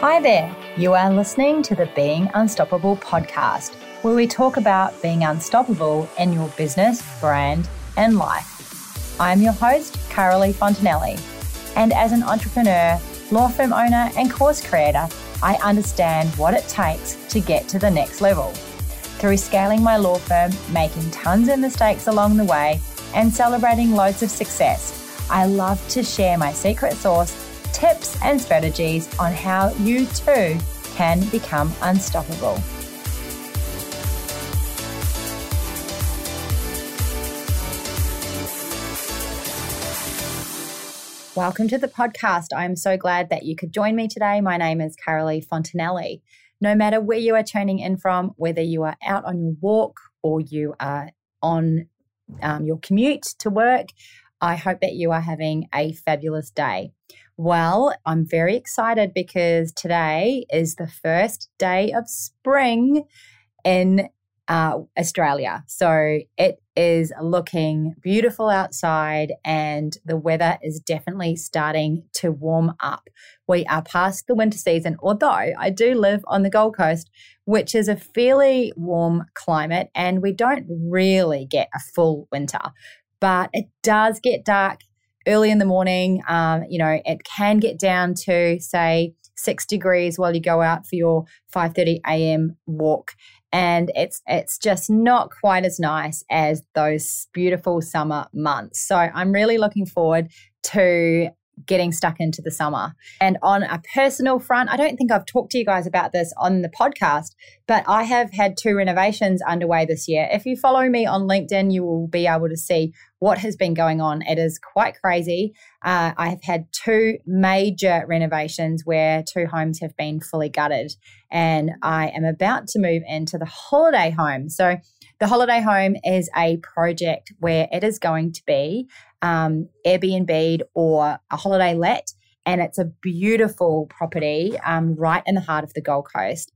Hi there. You are listening to the Being Unstoppable podcast, where we talk about being unstoppable in your business, brand, and life. I'm your host, Carolee Fontanelli. And as an entrepreneur, law firm owner, and course creator, I understand what it takes to get to the next level. Through scaling my law firm, making tons of mistakes along the way, and celebrating loads of success, I love to share my secret sauce tips and strategies on how you too can become unstoppable. Welcome to the podcast. I'm so glad that you could join me today. My name is Carolee Fontanelli. No matter where you are tuning in from, whether you are out on your walk or you are on um, your commute to work, I hope that you are having a fabulous day. Well, I'm very excited because today is the first day of spring in uh, Australia. So it is looking beautiful outside, and the weather is definitely starting to warm up. We are past the winter season, although I do live on the Gold Coast, which is a fairly warm climate, and we don't really get a full winter. But it does get dark early in the morning. Um, you know, it can get down to say six degrees while you go out for your 5:30 a.m. walk, and it's it's just not quite as nice as those beautiful summer months. So I'm really looking forward to getting stuck into the summer. And on a personal front, I don't think I've talked to you guys about this on the podcast, but I have had two renovations underway this year. If you follow me on LinkedIn, you will be able to see what has been going on. It is quite crazy. Uh, I have had two major renovations where two homes have been fully gutted, and I am about to move into the holiday home. So, the holiday home is a project where it is going to be um, Airbnb or a holiday let. And it's a beautiful property um, right in the heart of the Gold Coast.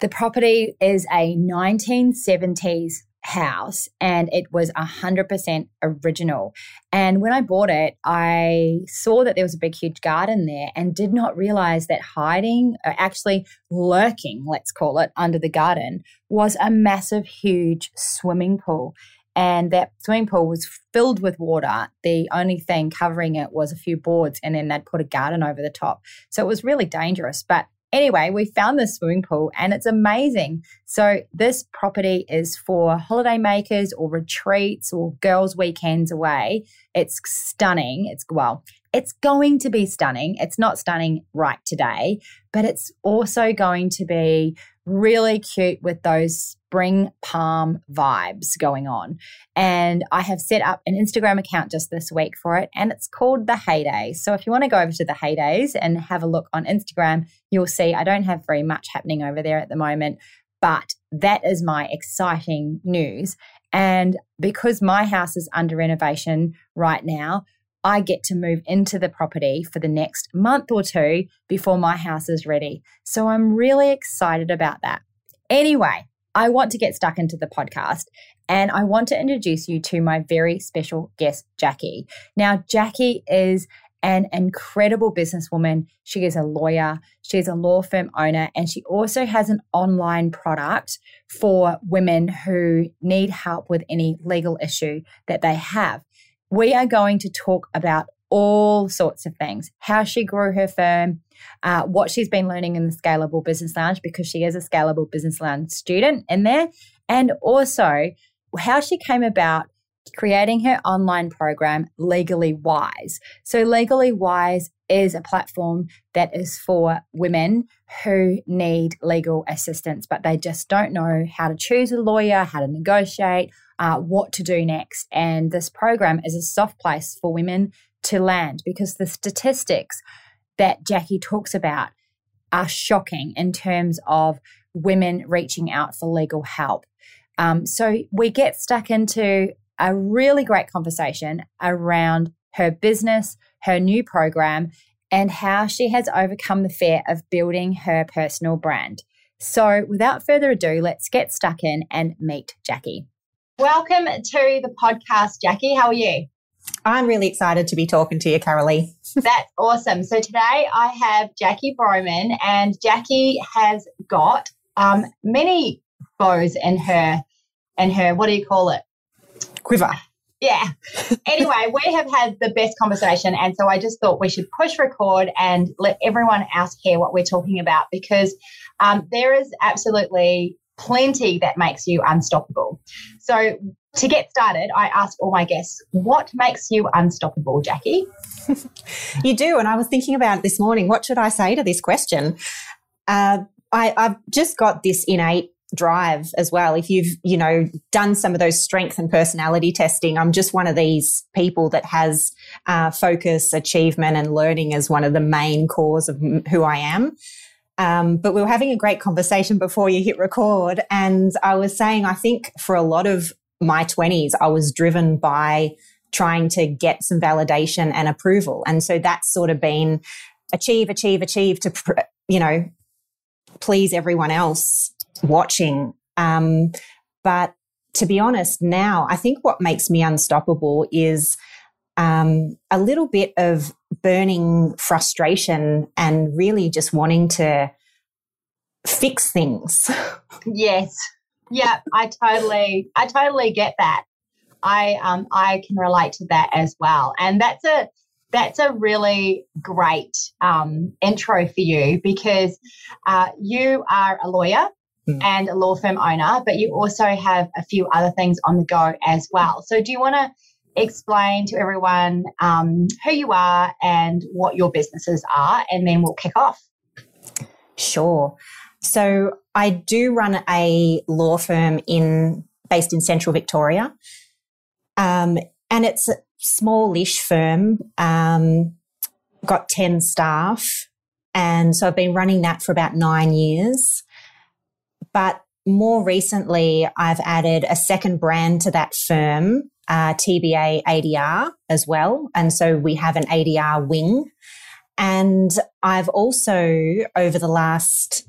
The property is a 1970s house and it was 100% original. And when I bought it, I saw that there was a big, huge garden there and did not realize that hiding, or actually lurking, let's call it, under the garden was a massive, huge swimming pool and that swimming pool was filled with water. The only thing covering it was a few boards, and then they'd put a garden over the top. So it was really dangerous. But anyway, we found this swimming pool and it's amazing. So, this property is for holiday makers or retreats or girls' weekends away. It's stunning. It's well, it's going to be stunning. It's not stunning right today, but it's also going to be really cute with those spring palm vibes going on. And I have set up an Instagram account just this week for it, and it's called The Heyday. So if you want to go over to The Heydays and have a look on Instagram, you'll see I don't have very much happening over there at the moment, but that is my exciting news. And because my house is under renovation right now, I get to move into the property for the next month or two before my house is ready. So I'm really excited about that. Anyway, I want to get stuck into the podcast and I want to introduce you to my very special guest, Jackie. Now, Jackie is an incredible businesswoman. She is a lawyer, she's a law firm owner, and she also has an online product for women who need help with any legal issue that they have we are going to talk about all sorts of things how she grew her firm, uh, what she's been learning in the Scalable Business Lounge because she is a Scalable Business Lounge student in there, and also how she came about creating her online program, Legally Wise. So, Legally Wise is a platform that is for women who need legal assistance, but they just don't know how to choose a lawyer, how to negotiate, uh, what to do next. And this program is a soft place for women to land because the statistics that Jackie talks about are shocking in terms of women reaching out for legal help. Um, so we get stuck into a really great conversation around her business, her new program, and how she has overcome the fear of building her personal brand. So, without further ado, let's get stuck in and meet Jackie. Welcome to the podcast, Jackie. How are you? I'm really excited to be talking to you, Carolee. That's awesome. So today I have Jackie Broman, and Jackie has got um, many bows in her, in her. What do you call it? Quiver. Yeah. Anyway, we have had the best conversation. And so I just thought we should push record and let everyone else hear what we're talking about because um, there is absolutely plenty that makes you unstoppable. So to get started, I ask all my guests, what makes you unstoppable, Jackie? you do. And I was thinking about it this morning. What should I say to this question? Uh, I, I've just got this innate drive as well. If you've, you know, done some of those strength and personality testing, I'm just one of these people that has uh, focus, achievement, and learning as one of the main cores of who I am. Um, but we were having a great conversation before you hit record. And I was saying, I think for a lot of my 20s, I was driven by trying to get some validation and approval. And so that's sort of been achieve, achieve, achieve to, you know, please everyone else watching. Um, but to be honest, now I think what makes me unstoppable is um, a little bit of burning frustration and really just wanting to fix things. yes. Yeah, I totally I totally get that. I um I can relate to that as well. And that's a that's a really great um, intro for you because uh, you are a lawyer mm. and a law firm owner, but you also have a few other things on the go as well. So, do you want to explain to everyone um, who you are and what your businesses are, and then we'll kick off? Sure. So, I do run a law firm in based in Central Victoria, um, and it's a smallish firm. Um, got ten staff, and so I've been running that for about nine years. But more recently, I've added a second brand to that firm, uh, TBA ADR as well. And so we have an ADR wing. And I've also, over the last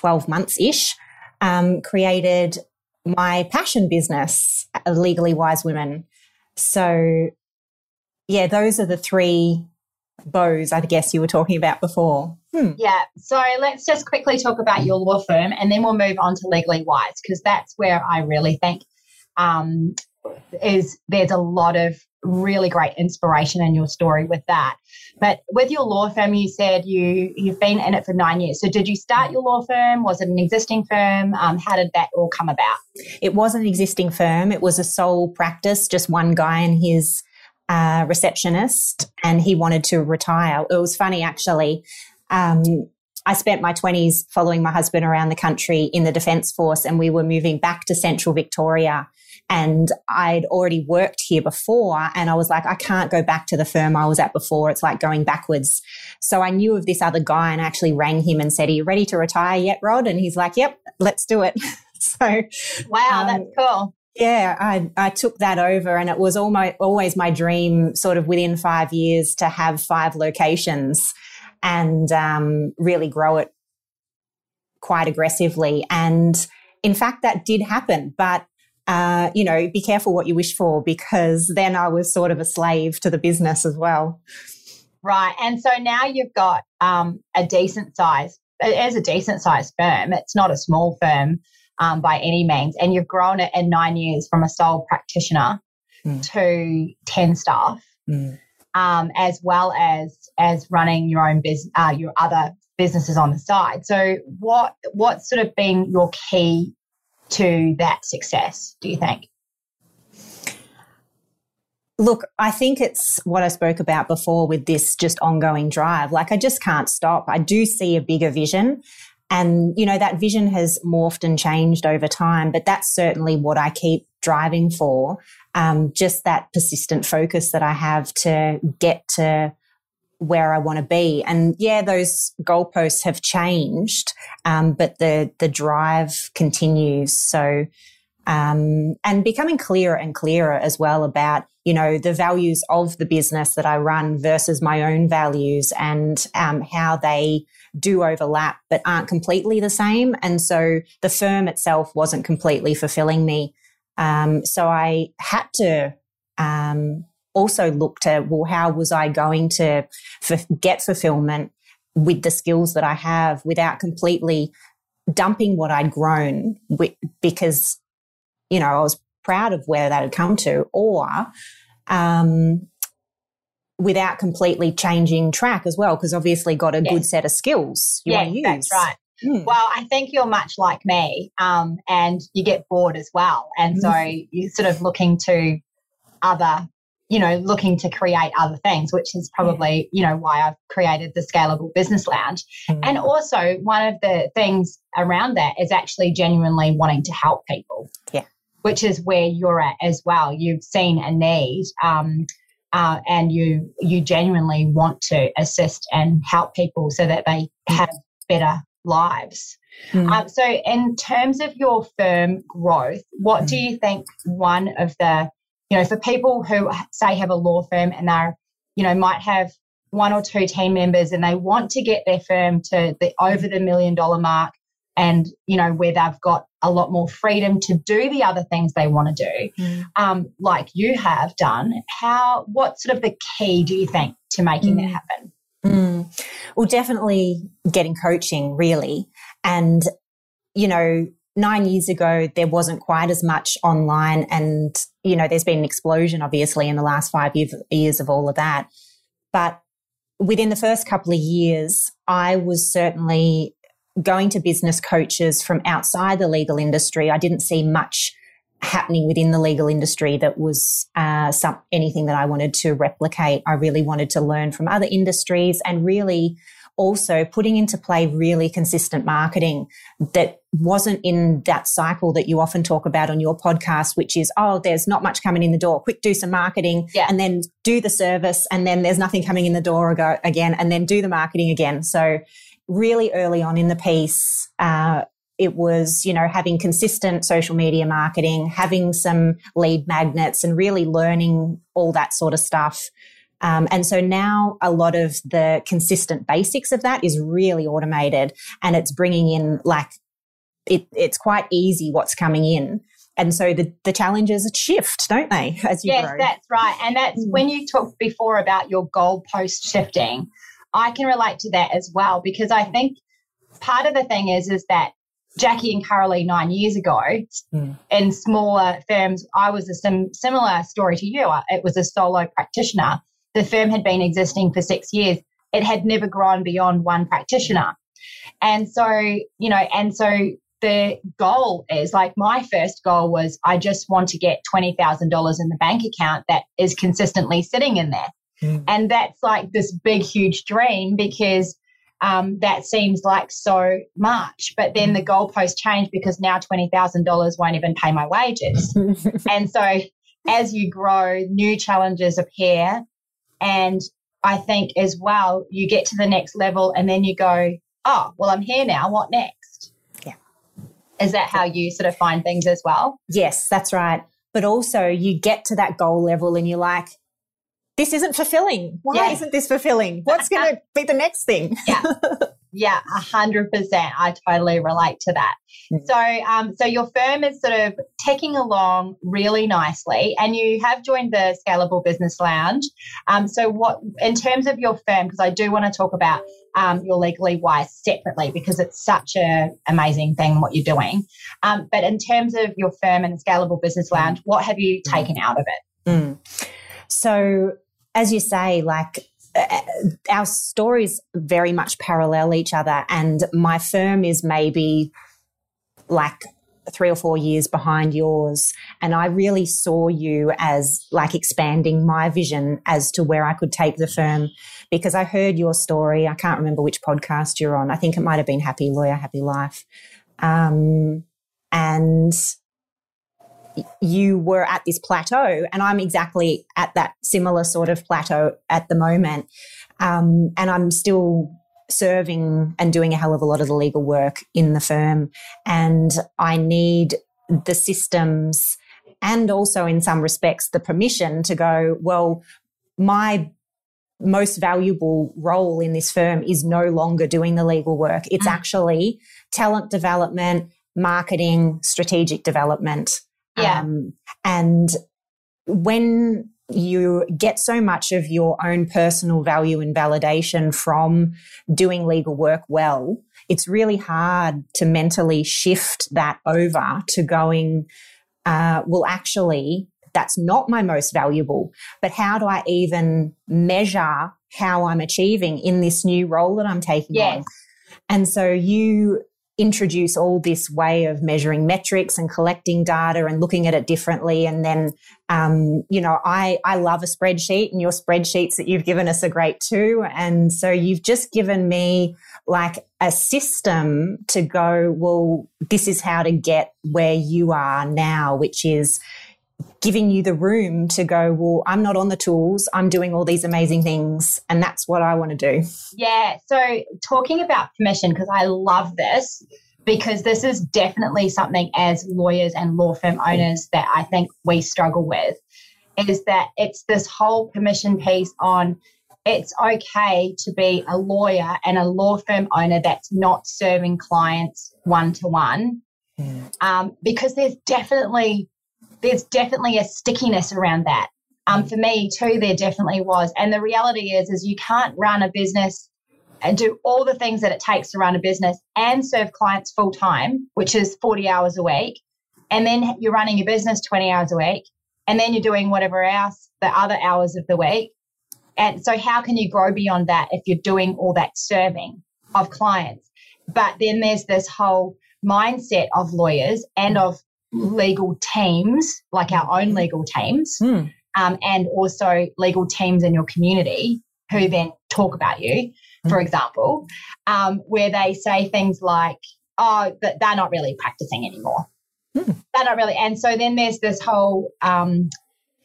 12 months ish, um, created my passion business, Legally Wise Women. So, yeah, those are the three bows, I guess you were talking about before. Hmm. Yeah. So let's just quickly talk about your law firm and then we'll move on to Legally Wise because that's where I really think um, is there's a lot of really great inspiration in your story with that. But with your law firm, you said you you've been in it for nine years. So did you start your law firm? Was it an existing firm? Um, how did that all come about? It was an existing firm. It was a sole practice, just one guy and his uh, receptionist, and he wanted to retire. It was funny actually. Um, I spent my 20s following my husband around the country in the Defence Force, and we were moving back to central Victoria. And I'd already worked here before, and I was like, I can't go back to the firm I was at before. It's like going backwards. So I knew of this other guy and I actually rang him and said, Are you ready to retire yet, Rod? And he's like, Yep, let's do it. so, wow, um, that's cool. Yeah, I, I took that over and it was almost always my dream sort of within five years to have five locations and um, really grow it quite aggressively. And in fact, that did happen. But, uh, you know, be careful what you wish for because then I was sort of a slave to the business as well. Right. And so now you've got um, a decent size, as a decent size firm. It's not a small firm um, by any means. And you've grown it in nine years from a sole practitioner mm. to 10 staff. Mm um, as well as as running your own business, uh, your other businesses on the side. So, what what's sort of been your key to that success? Do you think? Look, I think it's what I spoke about before with this just ongoing drive. Like, I just can't stop. I do see a bigger vision. And, you know, that vision has morphed and changed over time, but that's certainly what I keep driving for um, just that persistent focus that I have to get to where I want to be. And yeah, those goalposts have changed, um, but the the drive continues. So, um, and becoming clearer and clearer as well about you know the values of the business that I run versus my own values and um, how they do overlap but aren't completely the same. And so the firm itself wasn't completely fulfilling me. Um, so I had to um, also looked at, well, how was I going to f- get fulfillment with the skills that I have without completely dumping what I'd grown with, because, you know, I was proud of where that had come to, or um, without completely changing track as well, because obviously got a yes. good set of skills you yeah, want to use. That's right. Mm. Well, I think you're much like me, um, and you get bored as well, and mm. so you're sort of looking to other you know, looking to create other things, which is probably, you know, why I've created the Scalable Business Lounge. Mm. And also, one of the things around that is actually genuinely wanting to help people. Yeah. Which is where you're at as well. You've seen a need. Um, uh, and you you genuinely want to assist and help people so that they have better lives. Mm. Um, so, in terms of your firm growth, what mm. do you think one of the you know, for people who say have a law firm and they're, you know, might have one or two team members and they want to get their firm to the over the million dollar mark and you know where they've got a lot more freedom to do the other things they want to do mm. um, like you have done how what sort of the key do you think to making mm. that happen mm. well definitely getting coaching really and you know nine years ago, there wasn't quite as much online. And, you know, there's been an explosion, obviously, in the last five years of all of that. But within the first couple of years, I was certainly going to business coaches from outside the legal industry. I didn't see much happening within the legal industry that was uh, some anything that I wanted to replicate. I really wanted to learn from other industries and really also putting into play really consistent marketing that wasn't in that cycle that you often talk about on your podcast, which is, oh, there's not much coming in the door. Quick, do some marketing yeah. and then do the service. And then there's nothing coming in the door again and then do the marketing again. So really early on in the piece, uh, it was, you know, having consistent social media marketing, having some lead magnets and really learning all that sort of stuff. Um, and so now a lot of the consistent basics of that is really automated and it's bringing in like it, it's quite easy what's coming in. And so the, the challenges shift, don't they, as you yes, grow? that's right. And that's mm. when you talked before about your goalpost shifting. I can relate to that as well because I think part of the thing is is that Jackie and Carolee nine years ago mm. in smaller firms, I was a sim- similar story to you. It was a solo practitioner the firm had been existing for six years. It had never grown beyond one practitioner. And so, you know, and so the goal is like my first goal was I just want to get $20,000 in the bank account that is consistently sitting in there. Mm. And that's like this big, huge dream because um, that seems like so much. But then the goalpost changed because now $20,000 won't even pay my wages. and so as you grow, new challenges appear. And I think as well, you get to the next level and then you go, oh, well, I'm here now. What next? Yeah. Is that how you sort of find things as well? Yes, that's right. But also, you get to that goal level and you're like, this isn't fulfilling. Why yeah. isn't this fulfilling? What's going to be the next thing? Yeah. Yeah, a hundred percent. I totally relate to that. Mm. So, um, so your firm is sort of ticking along really nicely, and you have joined the Scalable Business Lounge. Um, so, what in terms of your firm? Because I do want to talk about um, your legally wise separately because it's such an amazing thing what you're doing. Um, but in terms of your firm and the Scalable Business Lounge, what have you mm. taken out of it? Mm. So, as you say, like our stories very much parallel each other. And my firm is maybe like three or four years behind yours. And I really saw you as like expanding my vision as to where I could take the firm because I heard your story. I can't remember which podcast you're on. I think it might have been Happy Lawyer, Happy Life. Um, and you were at this plateau, and I'm exactly at that similar sort of plateau at the moment. Um, and I'm still serving and doing a hell of a lot of the legal work in the firm. And I need the systems and also, in some respects, the permission to go, well, my most valuable role in this firm is no longer doing the legal work. It's mm. actually talent development, marketing, strategic development. Yeah. Um, and when you get so much of your own personal value and validation from doing legal work well. It's really hard to mentally shift that over to going, uh, well, actually, that's not my most valuable. But how do I even measure how I'm achieving in this new role that I'm taking yes. on? And so you introduce all this way of measuring metrics and collecting data and looking at it differently. And then, um, you know, I, I love a spreadsheet and your spreadsheets that you've given us are great too. And so you've just given me like a system to go, well, this is how to get where you are now, which is giving you the room to go, well, I'm not on the tools. I'm doing all these amazing things. And that's what I want to do. Yeah. So, talking about permission, because I love this, because this is definitely something as lawyers and law firm owners that I think we struggle with, is that it's this whole permission piece on it's okay to be a lawyer and a law firm owner that's not serving clients one to one. Hmm. Um, because there's definitely there's definitely a stickiness around that. Um, for me too, there definitely was. And the reality is, is you can't run a business and do all the things that it takes to run a business and serve clients full time, which is 40 hours a week. And then you're running your business 20 hours a week. And then you're doing whatever else the other hours of the week. And so, how can you grow beyond that if you're doing all that serving of clients? But then there's this whole mindset of lawyers and of legal teams, like our own legal teams, mm. um, and also legal teams in your community who then talk about you, mm. for example, um, where they say things like, oh, that they're not really practicing anymore. Mm. They're not really. And so then there's this whole um,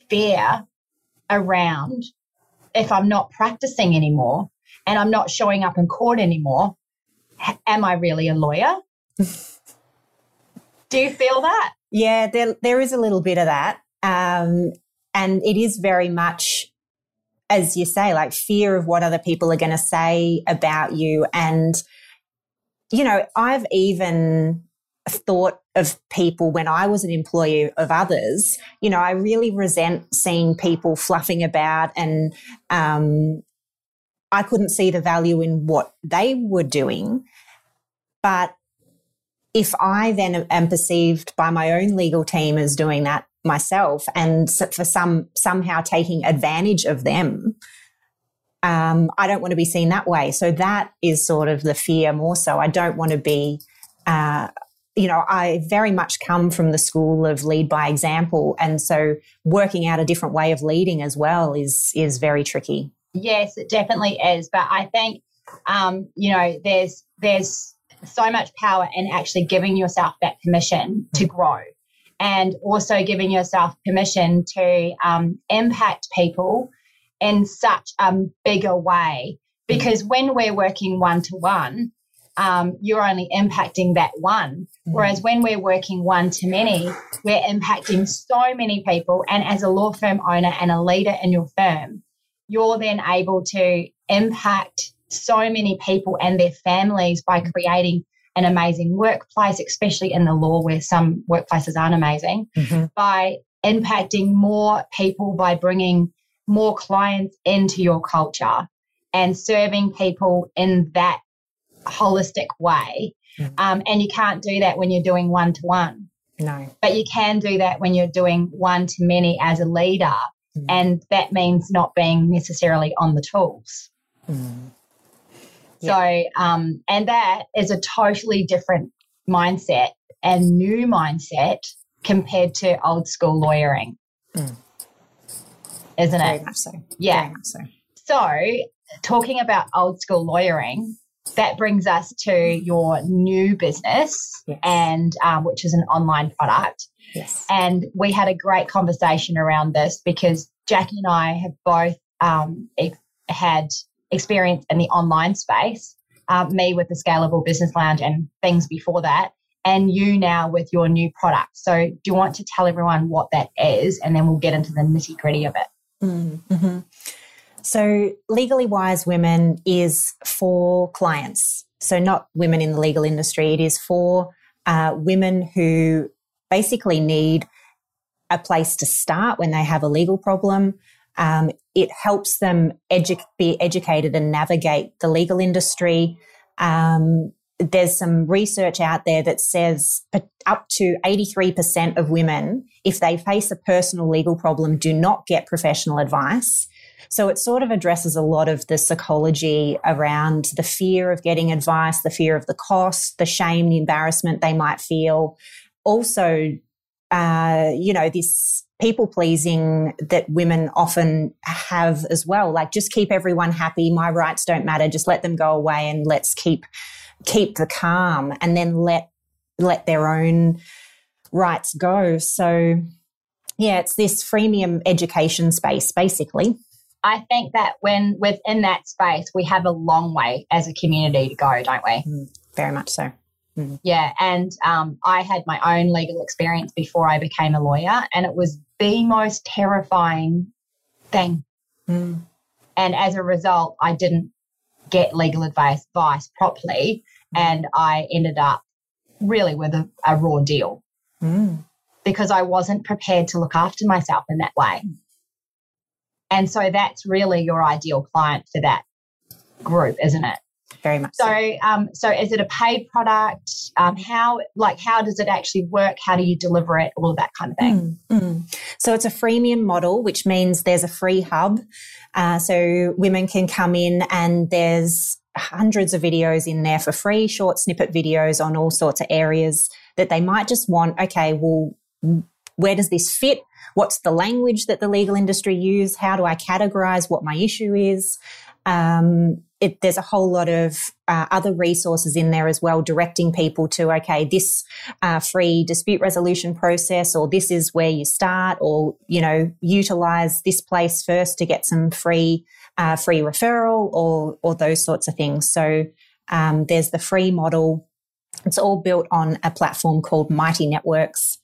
fear around if I'm not practicing anymore and I'm not showing up in court anymore, am I really a lawyer? Do you feel that? Yeah, there there is a little bit of that, um, and it is very much, as you say, like fear of what other people are going to say about you, and you know, I've even thought of people when I was an employee of others. You know, I really resent seeing people fluffing about and um, I couldn't see the value in what they were doing. But if I then am perceived by my own legal team as doing that myself and for some somehow taking advantage of them, um, I don't want to be seen that way. So that is sort of the fear more so. I don't want to be, uh, you know, I very much come from the school of lead by example, and so working out a different way of leading as well is is very tricky. Yes, it definitely is. But I think, um, you know, there's there's so much power in actually giving yourself that permission to mm. grow and also giving yourself permission to um, impact people in such a bigger way. Because mm. when we're working one to one, you're only impacting that one. Mm. Whereas when we're working one to many, we're impacting so many people. And as a law firm owner and a leader in your firm, you're then able to impact so many people and their families by creating an amazing workplace, especially in the law where some workplaces aren't amazing, mm-hmm. by impacting more people by bringing more clients into your culture and serving people in that holistic way. Mm-hmm. Um, and you can't do that when you're doing one to one. No. But you can do that when you're doing one to many as a leader. Mm-hmm. And that means not being necessarily on the tools. Mm. So, um, and that is a totally different mindset and new mindset compared to old school lawyering. Mm. Isn't Very it? So. Yeah. So. So, talking about old school lawyering, that brings us to your new business, yes. and um, which is an online product. Yes. And we had a great conversation around this because Jackie and I have both um, had experience in the online space, uh, me with the Scalable Business Lounge and things before that, and you now with your new product. So, do you want to tell everyone what that is, and then we'll get into the nitty gritty of it? Mm-hmm. So, Legally Wise Women is for clients. So, not women in the legal industry. It is for uh, women who basically need a place to start when they have a legal problem, Um, it helps them edu- be educated and navigate the legal industry. Um, there's some research out there that says up to 83% of women, if they face a personal legal problem, do not get professional advice. So it sort of addresses a lot of the psychology around the fear of getting advice, the fear of the cost, the shame, the embarrassment they might feel. Also, uh, you know, this people pleasing that women often have as well. Like, just keep everyone happy. My rights don't matter. Just let them go away and let's keep keep the calm and then let let their own rights go. So yeah, it's this freemium education space basically. I think that when within that space, we have a long way as a community to go, don't we? Mm, very much so. Mm. Yeah. And um, I had my own legal experience before I became a lawyer, and it was the most terrifying thing. Mm. And as a result, I didn't get legal advice, advice properly. Mm. And I ended up really with a, a raw deal mm. because I wasn't prepared to look after myself in that way. And so that's really your ideal client for that group, isn't it? Very much. So, so, um, so is it a paid product? Um, how, like, how does it actually work? How do you deliver it? All of that kind of thing. Mm, mm. So it's a freemium model, which means there's a free hub. Uh, so women can come in and there's hundreds of videos in there for free, short snippet videos on all sorts of areas that they might just want. Okay, well, where does this fit? What's the language that the legal industry use? How do I categorize what my issue is? Um, it, there's a whole lot of uh, other resources in there as well, directing people to, okay, this uh, free dispute resolution process, or this is where you start, or, you know, utilize this place first to get some free, uh, free referral or, or those sorts of things. So, um, there's the free model. It's all built on a platform called Mighty Networks.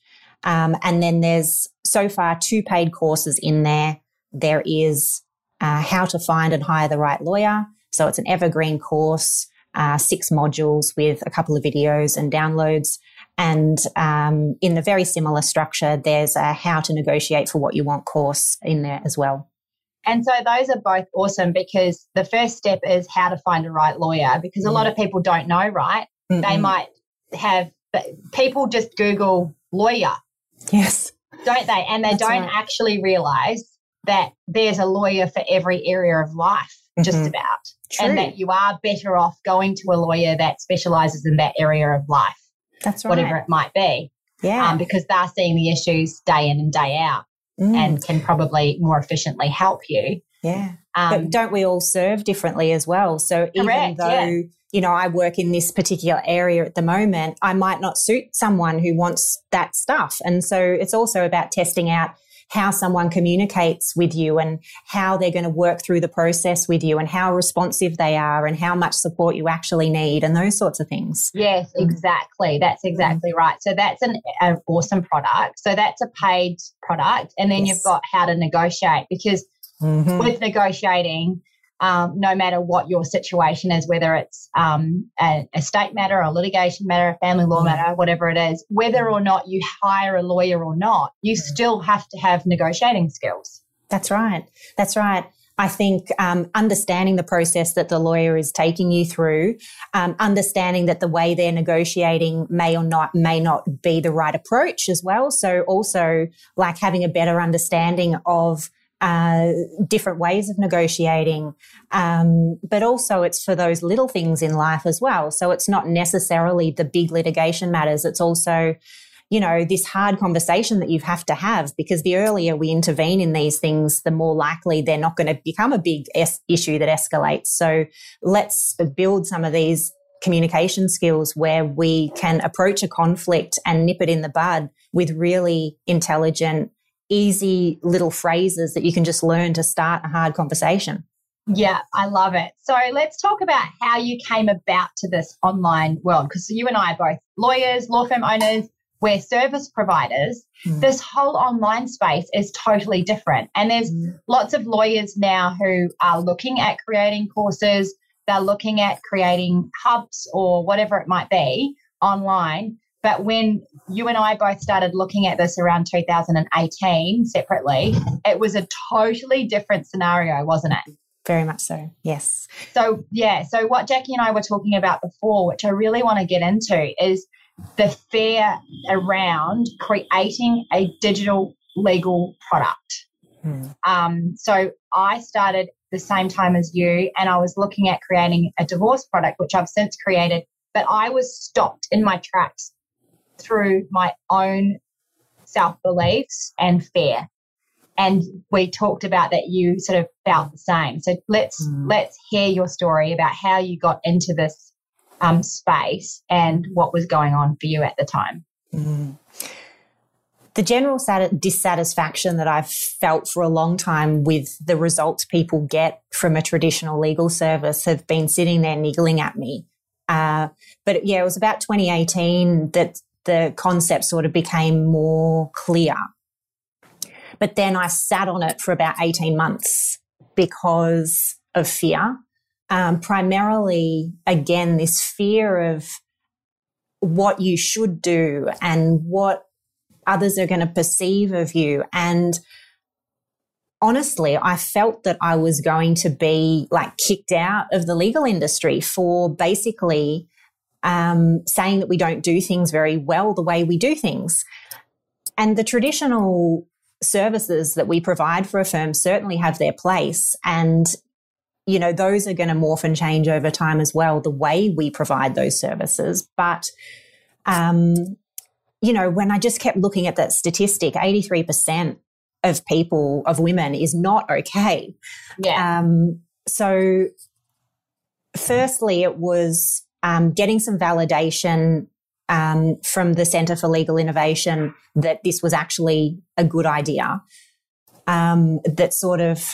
Um, and then there's so far two paid courses in there. There is uh, how to find and hire the right lawyer. So it's an evergreen course, uh, six modules with a couple of videos and downloads. And um, in the very similar structure, there's a how to negotiate for what you want course in there as well. And so those are both awesome because the first step is how to find a right lawyer because a lot of people don't know, right? mm They might have people just Google lawyer Yes. Don't they? And they That's don't right. actually realize that there's a lawyer for every area of life, mm-hmm. just about. True. And that you are better off going to a lawyer that specializes in that area of life. That's right. Whatever it might be. Yeah. Um, because they're seeing the issues day in and day out mm. and can probably more efficiently help you. Yeah. Um, but don't we all serve differently as well? So correct, even though yeah you know, I work in this particular area at the moment, I might not suit someone who wants that stuff. And so it's also about testing out how someone communicates with you and how they're going to work through the process with you and how responsive they are and how much support you actually need and those sorts of things. Yes, mm. exactly. That's exactly right. So that's an, an awesome product. So that's a paid product. And then yes. you've got how to negotiate because mm-hmm. with negotiating, um, no matter what your situation is, whether it's um, a, a, state matter, a litigation matter, a family law mm. matter, whatever it is, whether or not you hire a lawyer or not, you mm. still have to have negotiating skills. That's right. That's right. I think um, understanding the process that the lawyer is taking you through, um, understanding that the way they're negotiating may or not may not be the right approach as well. So also like having a better understanding of uh, different ways of negotiating. Um, but also it's for those little things in life as well. So it's not necessarily the big litigation matters. It's also, you know, this hard conversation that you have to have because the earlier we intervene in these things, the more likely they're not going to become a big es- issue that escalates. So let's build some of these communication skills where we can approach a conflict and nip it in the bud with really intelligent easy little phrases that you can just learn to start a hard conversation. Yeah, I love it. So let's talk about how you came about to this online world because you and I are both lawyers, law firm owners, we're service providers. Mm. This whole online space is totally different. And there's mm. lots of lawyers now who are looking at creating courses, they're looking at creating hubs or whatever it might be online But when you and I both started looking at this around 2018 separately, it was a totally different scenario, wasn't it? Very much so, yes. So, yeah, so what Jackie and I were talking about before, which I really want to get into, is the fear around creating a digital legal product. Hmm. Um, so, I started the same time as you, and I was looking at creating a divorce product, which I've since created, but I was stopped in my tracks through my own self beliefs and fear. And we talked about that you sort of felt the same. So let's mm. let's hear your story about how you got into this um, space and what was going on for you at the time. Mm. The general dissatisfaction that I've felt for a long time with the results people get from a traditional legal service have been sitting there niggling at me. Uh, but yeah, it was about 2018 that the concept sort of became more clear. But then I sat on it for about 18 months because of fear. Um, primarily, again, this fear of what you should do and what others are going to perceive of you. And honestly, I felt that I was going to be like kicked out of the legal industry for basically um, saying that we don't do things very well the way we do things. And the traditional services that we provide for a firm certainly have their place. And, you know, those are going to morph and change over time as well, the way we provide those services. But, um, you know, when I just kept looking at that statistic, 83% of people, of women, is not okay. Yeah. Um, so, firstly, it was um, getting some validation um, from the Centre for Legal Innovation that this was actually a good idea. Um, that sort of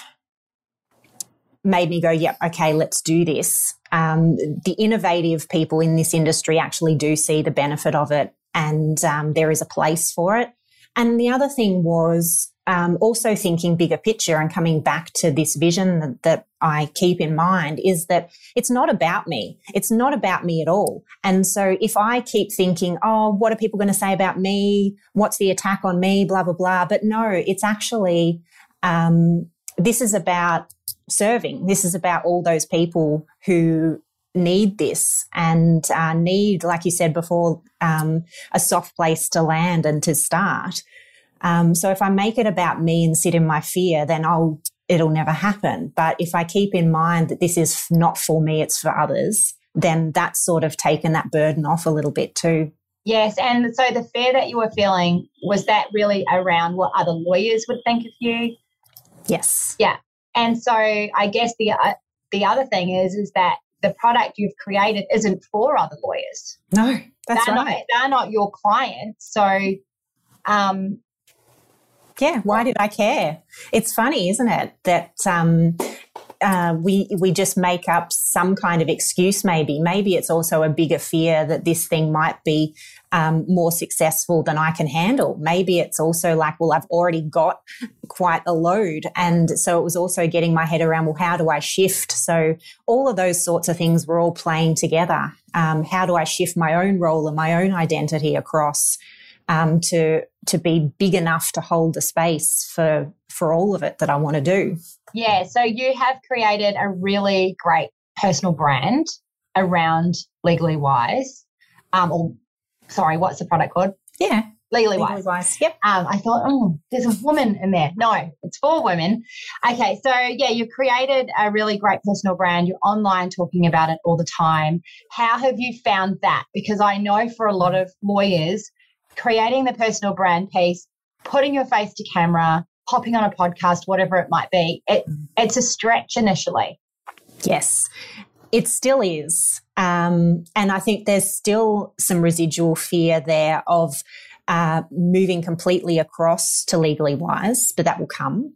made me go, yep, okay, let's do this. Um, the innovative people in this industry actually do see the benefit of it, and um, there is a place for it. And the other thing was um, also thinking bigger picture and coming back to this vision that, that, I keep in mind is that it's not about me. It's not about me at all. And so if I keep thinking, oh, what are people going to say about me? What's the attack on me? Blah, blah, blah. But no, it's actually, um, this is about serving. This is about all those people who need this and uh, need, like you said before, um, a soft place to land and to start. Um, so if I make it about me and sit in my fear, then I'll it'll never happen. But if I keep in mind that this is not for me, it's for others, then that's sort of taken that burden off a little bit too. Yes, and so the fear that you were feeling was that really around what other lawyers would think of you. Yes. Yeah, and so I guess the uh, the other thing is is that the product you've created isn't for other lawyers. No, that's they're right. Not, they're not your clients, so um, yeah, why did I care? It's funny, isn't it, that um, uh, we we just make up some kind of excuse. Maybe, maybe it's also a bigger fear that this thing might be um, more successful than I can handle. Maybe it's also like, well, I've already got quite a load, and so it was also getting my head around, well, how do I shift? So all of those sorts of things were all playing together. Um, how do I shift my own role and my own identity across? Um, to to be big enough to hold the space for for all of it that I want to do. Yeah, so you have created a really great personal brand around Legally Wise. Um, or sorry, what's the product called? Yeah, Legally, Legally Wise. Wise. Yep. Um, I thought, oh, there's a woman in there. No, it's for women. Okay, so yeah, you've created a really great personal brand. You're online talking about it all the time. How have you found that? Because I know for a lot of lawyers, creating the personal brand piece, putting your face to camera, popping on a podcast, whatever it might be, it, it's a stretch initially. Yes, it still is. Um, and I think there's still some residual fear there of uh, moving completely across to legally wise, but that will come.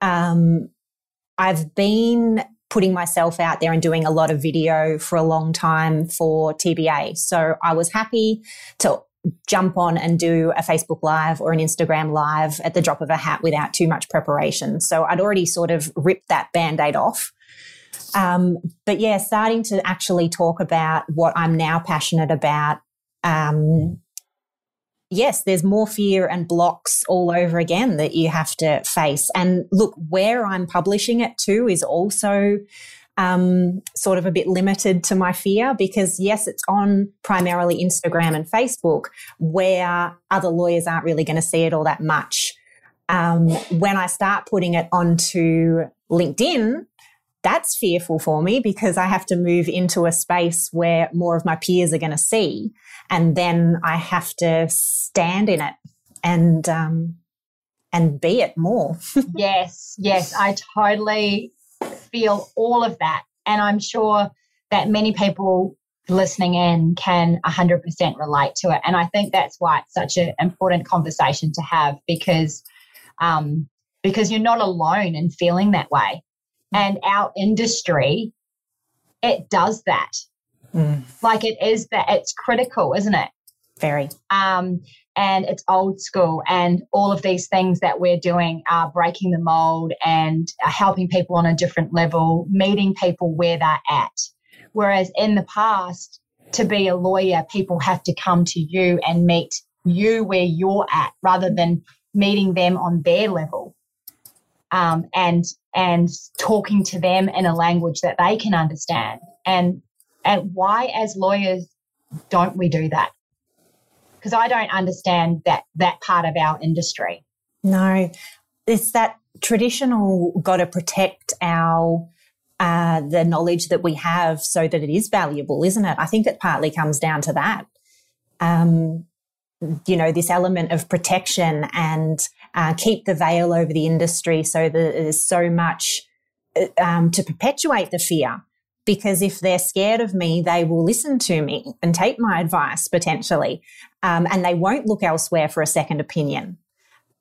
Um, I've been putting myself out there and doing a lot of video for a long time for TBA. So I was happy to jump on and do a Facebook Live or an Instagram Live at the drop of a hat without too much preparation. So I'd already sort of ripped that band aid off. Um, but yeah, starting to actually talk about what I'm now passionate about um, yes, there's more fear and blocks all over again that you have to face. And look, where I'm publishing it to is also um, sort of a bit limited to my fear because, yes, it's on primarily Instagram and Facebook where other lawyers aren't really going to see it all that much. Um, when I start putting it onto LinkedIn, that's fearful for me because I have to move into a space where more of my peers are going to see. And then I have to stand in it and, um, and be it more. yes, yes, I totally feel all of that. And I'm sure that many people listening in can 100% relate to it. And I think that's why it's such an important conversation to have because, um, because you're not alone in feeling that way. And our industry, it does that. Mm. Like it is that it's critical, isn't it? Very. Um, and it's old school. And all of these things that we're doing are breaking the mold and helping people on a different level, meeting people where they're at. Whereas in the past, to be a lawyer, people have to come to you and meet you where you're at rather than meeting them on their level. Um, and and talking to them in a language that they can understand. And and why as lawyers don't we do that? Because I don't understand that that part of our industry. No, it's that traditional got to protect our uh, the knowledge that we have so that it is valuable, isn't it? I think it partly comes down to that. Um, you know, this element of protection and uh, keep the veil over the industry so that there's so much uh, um, to perpetuate the fear because if they're scared of me, they will listen to me and take my advice potentially. Um, and they won't look elsewhere for a second opinion.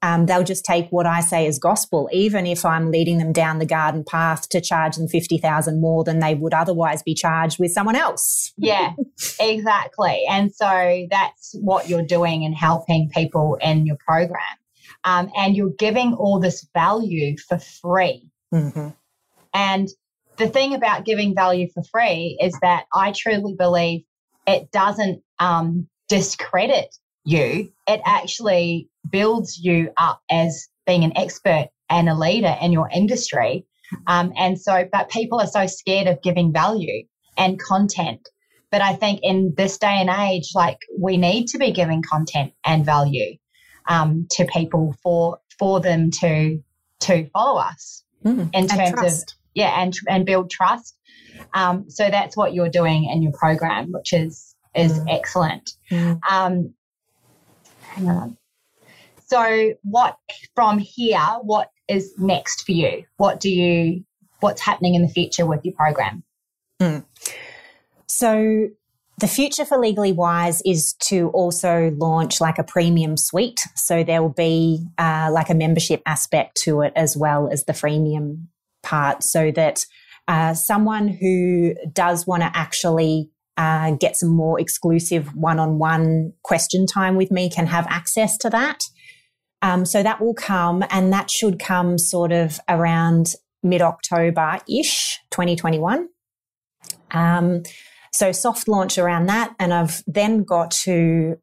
Um, they'll just take what I say as gospel, even if I'm leading them down the garden path to charge them 50,000 more than they would otherwise be charged with someone else. yeah, exactly. And so that's what you're doing and helping people in your program. Um, and you're giving all this value for free. Mm-hmm. And the thing about giving value for free is that I truly believe it doesn't um, discredit you, it actually builds you up as being an expert and a leader in your industry. Um, and so, but people are so scared of giving value and content. But I think in this day and age, like we need to be giving content and value um, to people for for them to to follow us mm, in terms of yeah, and and build trust. Um, so that's what you're doing in your program, which is is mm. excellent. Mm. Um, hang on. So, what from here? What is next for you? What do you? What's happening in the future with your program? Mm. So, the future for Legally Wise is to also launch like a premium suite. So there will be uh, like a membership aspect to it as well as the freemium part so that uh, someone who does want to actually uh, get some more exclusive one on one question time with me can have access to that. Um, so that will come, and that should come sort of around mid October ish, 2021. Um, so soft launch around that. And I've then got to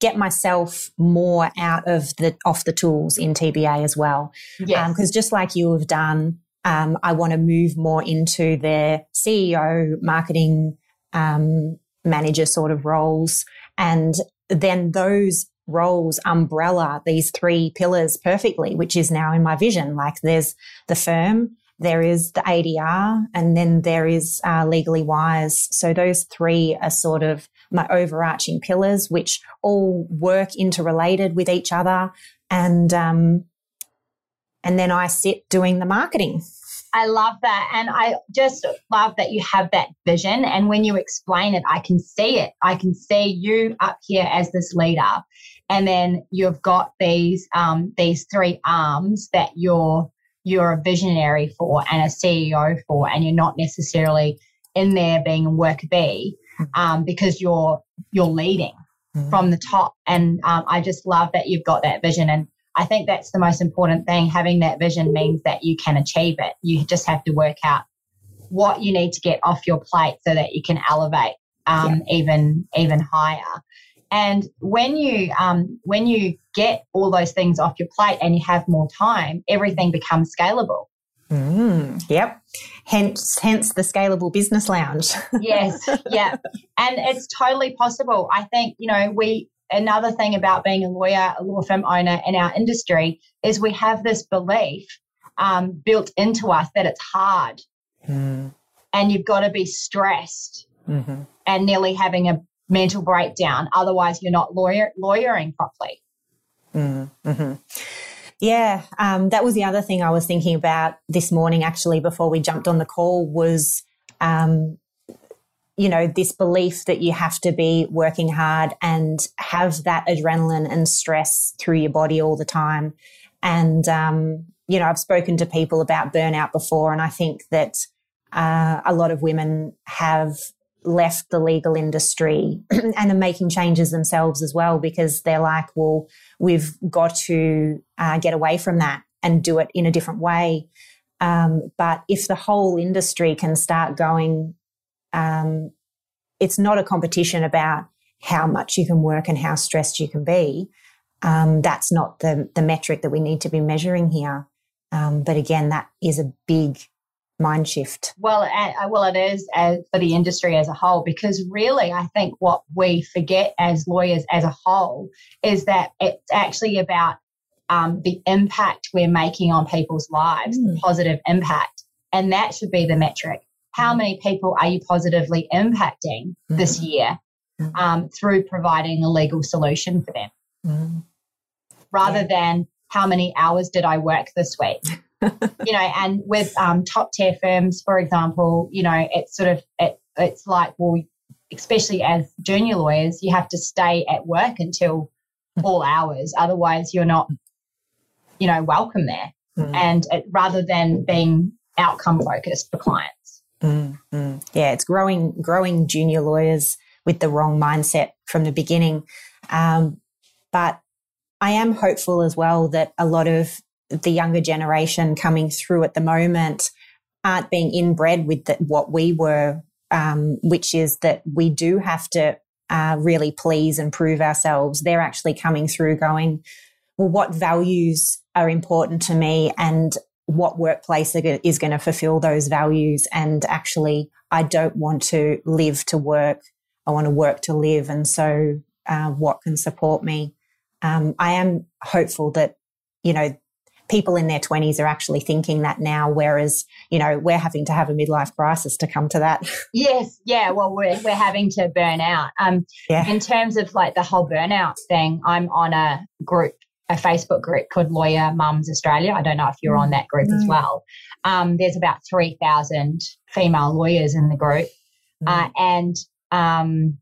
get myself more out of the off the tools in TBA as well. Because yes. um, just like you have done, um, I want to move more into their CEO, marketing um, manager sort of roles, and then those roles umbrella these three pillars perfectly, which is now in my vision. Like there's the firm, there is the ADR, and then there is uh, legally wise. So those three are sort of my overarching pillars, which all work interrelated with each other. And, um, and then I sit doing the marketing. I love that. And I just love that you have that vision. And when you explain it, I can see it. I can see you up here as this leader. And then you've got these um, these three arms that you're you're a visionary for and a CEO for, and you're not necessarily in there being a work bee um, because you're you're leading mm-hmm. from the top. And um, I just love that you've got that vision. And I think that's the most important thing. Having that vision means that you can achieve it. You just have to work out what you need to get off your plate so that you can elevate um, yeah. even even higher. And when you um, when you get all those things off your plate and you have more time, everything becomes scalable. Mm, yep. Hence, hence the scalable business lounge. yes. Yeah. And it's totally possible. I think you know we another thing about being a lawyer, a law firm owner in our industry is we have this belief um, built into us that it's hard, mm. and you've got to be stressed mm-hmm. and nearly having a mental breakdown. Otherwise, you're not lawyer lawyering properly. Mm-hmm. Yeah, um, that was the other thing I was thinking about this morning. Actually, before we jumped on the call, was um, you know this belief that you have to be working hard and have that adrenaline and stress through your body all the time. And um, you know, I've spoken to people about burnout before, and I think that uh, a lot of women have left the legal industry and are making changes themselves as well because they're like, well, we've got to uh, get away from that and do it in a different way. Um, but if the whole industry can start going, um, it's not a competition about how much you can work and how stressed you can be. Um, that's not the the metric that we need to be measuring here. Um, but again, that is a big mind shift? Well, uh, well, it is uh, for the industry as a whole because really, I think what we forget as lawyers as a whole is that it's actually about um, the impact we're making on people's lives, mm. the positive impact, and that should be the metric. How mm. many people are you positively impacting mm. this year mm. um, through providing a legal solution for them, rather yeah. than how many hours did I work this week? You know, and with um, top tier firms, for example, you know, it's sort of it, it's like well, especially as junior lawyers, you have to stay at work until all hours, otherwise you're not, you know, welcome there. Mm. And it, rather than being outcome focused for clients. Mm, mm. Yeah, it's growing growing junior lawyers with the wrong mindset from the beginning. Um, but I am hopeful as well that a lot of the younger generation coming through at the moment aren't being inbred with the, what we were, um, which is that we do have to uh, really please and prove ourselves. They're actually coming through going, well, what values are important to me and what workplace is going to fulfill those values. And actually, I don't want to live to work. I want to work to live. And so, uh, what can support me? Um, I am hopeful that, you know, people in their 20s are actually thinking that now, whereas, you know, we're having to have a midlife crisis to come to that. Yes. Yeah. Well, we're, we're having to burn out. Um, yeah. In terms of like the whole burnout thing, I'm on a group, a Facebook group called Lawyer Mums Australia. I don't know if you're on that group mm. as well. Um, there's about 3,000 female lawyers in the group. Mm. Uh, and, um,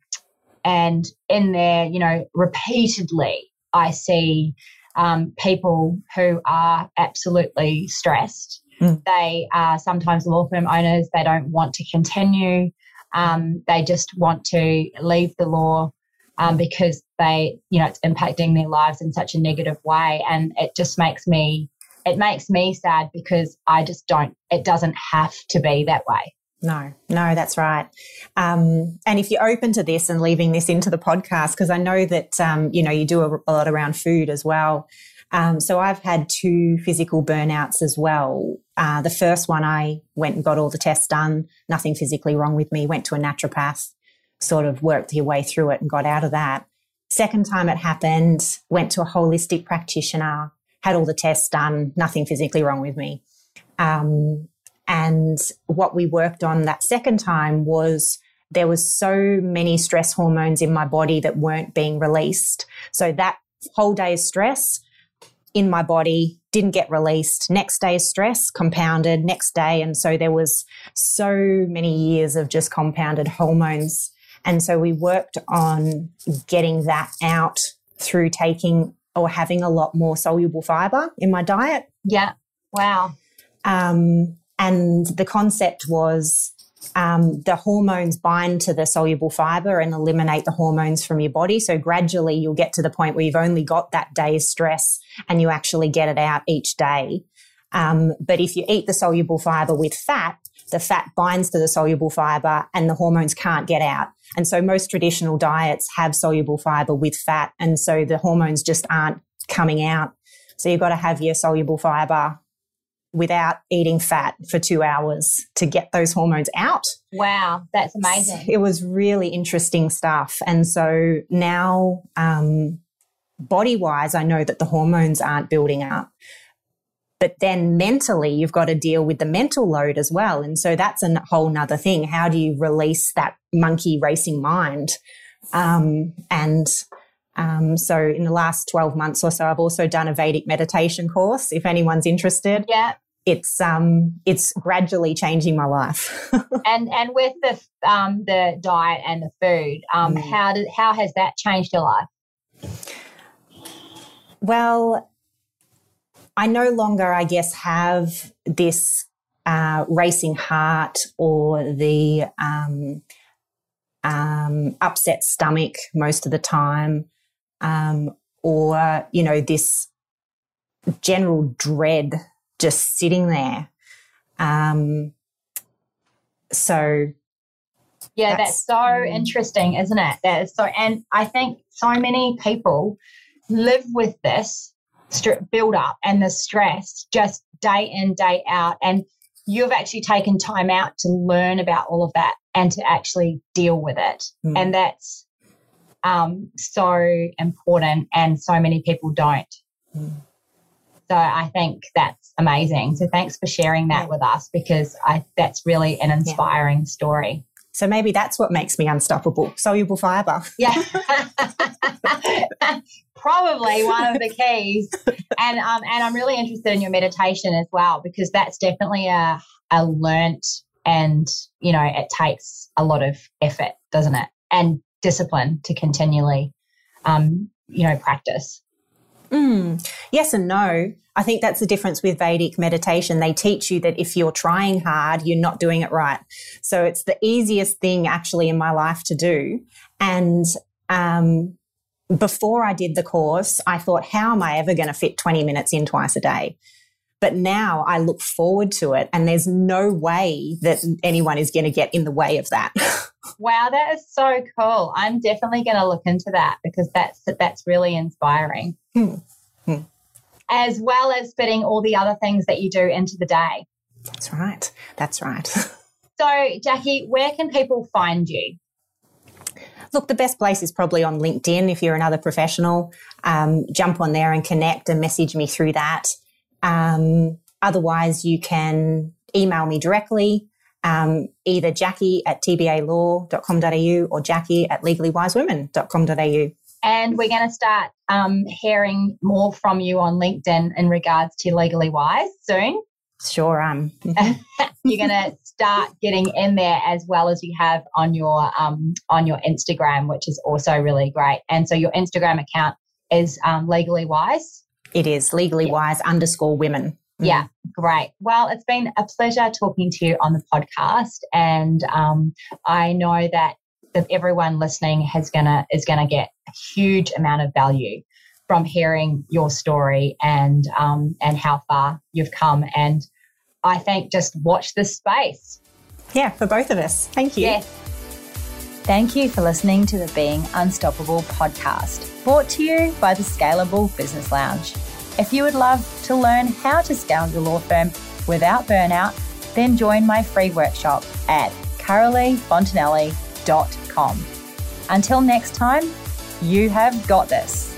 and in there, you know, repeatedly, I see um, people who are absolutely stressed. Mm. They are sometimes law firm owners. They don't want to continue. Um, they just want to leave the law um, because they, you know, it's impacting their lives in such a negative way. And it just makes me, it makes me sad because I just don't, it doesn't have to be that way. No, no, that's right. Um, and if you're open to this and leaving this into the podcast, because I know that um, you know you do a, a, lot around food as well. Um, so I've had two physical burnouts as well. Uh, the first one, I went and got all the tests done, nothing physically wrong with me. Went to a naturopath, sort of worked your way through it and got out of that. Second time it happened, went to a holistic practitioner, had all the tests done, nothing physically wrong with me. Um, and what we worked on that second time was there was so many stress hormones in my body that weren't being released. So that whole day's stress in my body didn't get released. Next day's stress compounded next day. And so there was so many years of just compounded hormones. And so we worked on getting that out through taking or having a lot more soluble fiber in my diet. Yeah. Wow. Um, and the concept was um, the hormones bind to the soluble fiber and eliminate the hormones from your body. So gradually you'll get to the point where you've only got that day's stress and you actually get it out each day. Um, but if you eat the soluble fiber with fat, the fat binds to the soluble fiber and the hormones can't get out. And so most traditional diets have soluble fiber with fat. And so the hormones just aren't coming out. So you've got to have your soluble fiber without eating fat for two hours to get those hormones out. Wow, that's amazing. It was really interesting stuff. And so now, um, body wise, I know that the hormones aren't building up. But then mentally, you've got to deal with the mental load as well. And so that's a whole nother thing. How do you release that monkey racing mind? Um, and um, so in the last 12 months or so, I've also done a Vedic meditation course if anyone's interested. Yeah. It's um it's gradually changing my life. and and with the um the diet and the food, um mm. how did how has that changed your life? Well, I no longer, I guess, have this uh, racing heart or the um, um, upset stomach most of the time, um, or you know this general dread just sitting there. Um, so yeah, that's, that's so mm. interesting, isn't it? That is so, and I think so many people live with this st- build up and the stress just day in, day out. And you've actually taken time out to learn about all of that and to actually deal with it. Mm. And that's um, so important, and so many people don't. Mm. So I think that's amazing. So thanks for sharing that yeah. with us because I that's really an inspiring yeah. story. So maybe that's what makes me unstoppable. Soluble fiber. Yeah. Probably one of the keys. And um and I'm really interested in your meditation as well because that's definitely a a learnt and you know it takes a lot of effort, doesn't it? And discipline to continually um you know practice. Mm, yes and no. I think that's the difference with Vedic meditation. They teach you that if you're trying hard, you're not doing it right. So it's the easiest thing actually in my life to do. And um, before I did the course, I thought, how am I ever going to fit 20 minutes in twice a day? But now I look forward to it, and there's no way that anyone is going to get in the way of that. wow, that is so cool. I'm definitely going to look into that because that's that's really inspiring. Hmm. Hmm as well as fitting all the other things that you do into the day. That's right. That's right. so, Jackie, where can people find you? Look, the best place is probably on LinkedIn if you're another professional. Um, jump on there and connect and message me through that. Um, otherwise, you can email me directly, um, either jackie at tbalaw.com.au or jackie at legallywisewomen.com.au. And we're going to start um, hearing more from you on LinkedIn in regards to Legally Wise soon. Sure am. You're going to start getting in there as well as you have on your um, on your Instagram, which is also really great. And so your Instagram account is um, Legally Wise. It is Legally yeah. Wise underscore Women. Mm. Yeah, great. Well, it's been a pleasure talking to you on the podcast, and um, I know that that everyone listening has gonna is gonna get a huge amount of value from hearing your story and um, and how far you've come. And I think just watch this space. Yeah, for both of us. Thank you. Yes. Thank you for listening to the Being Unstoppable podcast, brought to you by the Scalable Business Lounge. If you would love to learn how to scale your law firm without burnout, then join my free workshop at caroleefontanelli.com. Until next time, you have got this.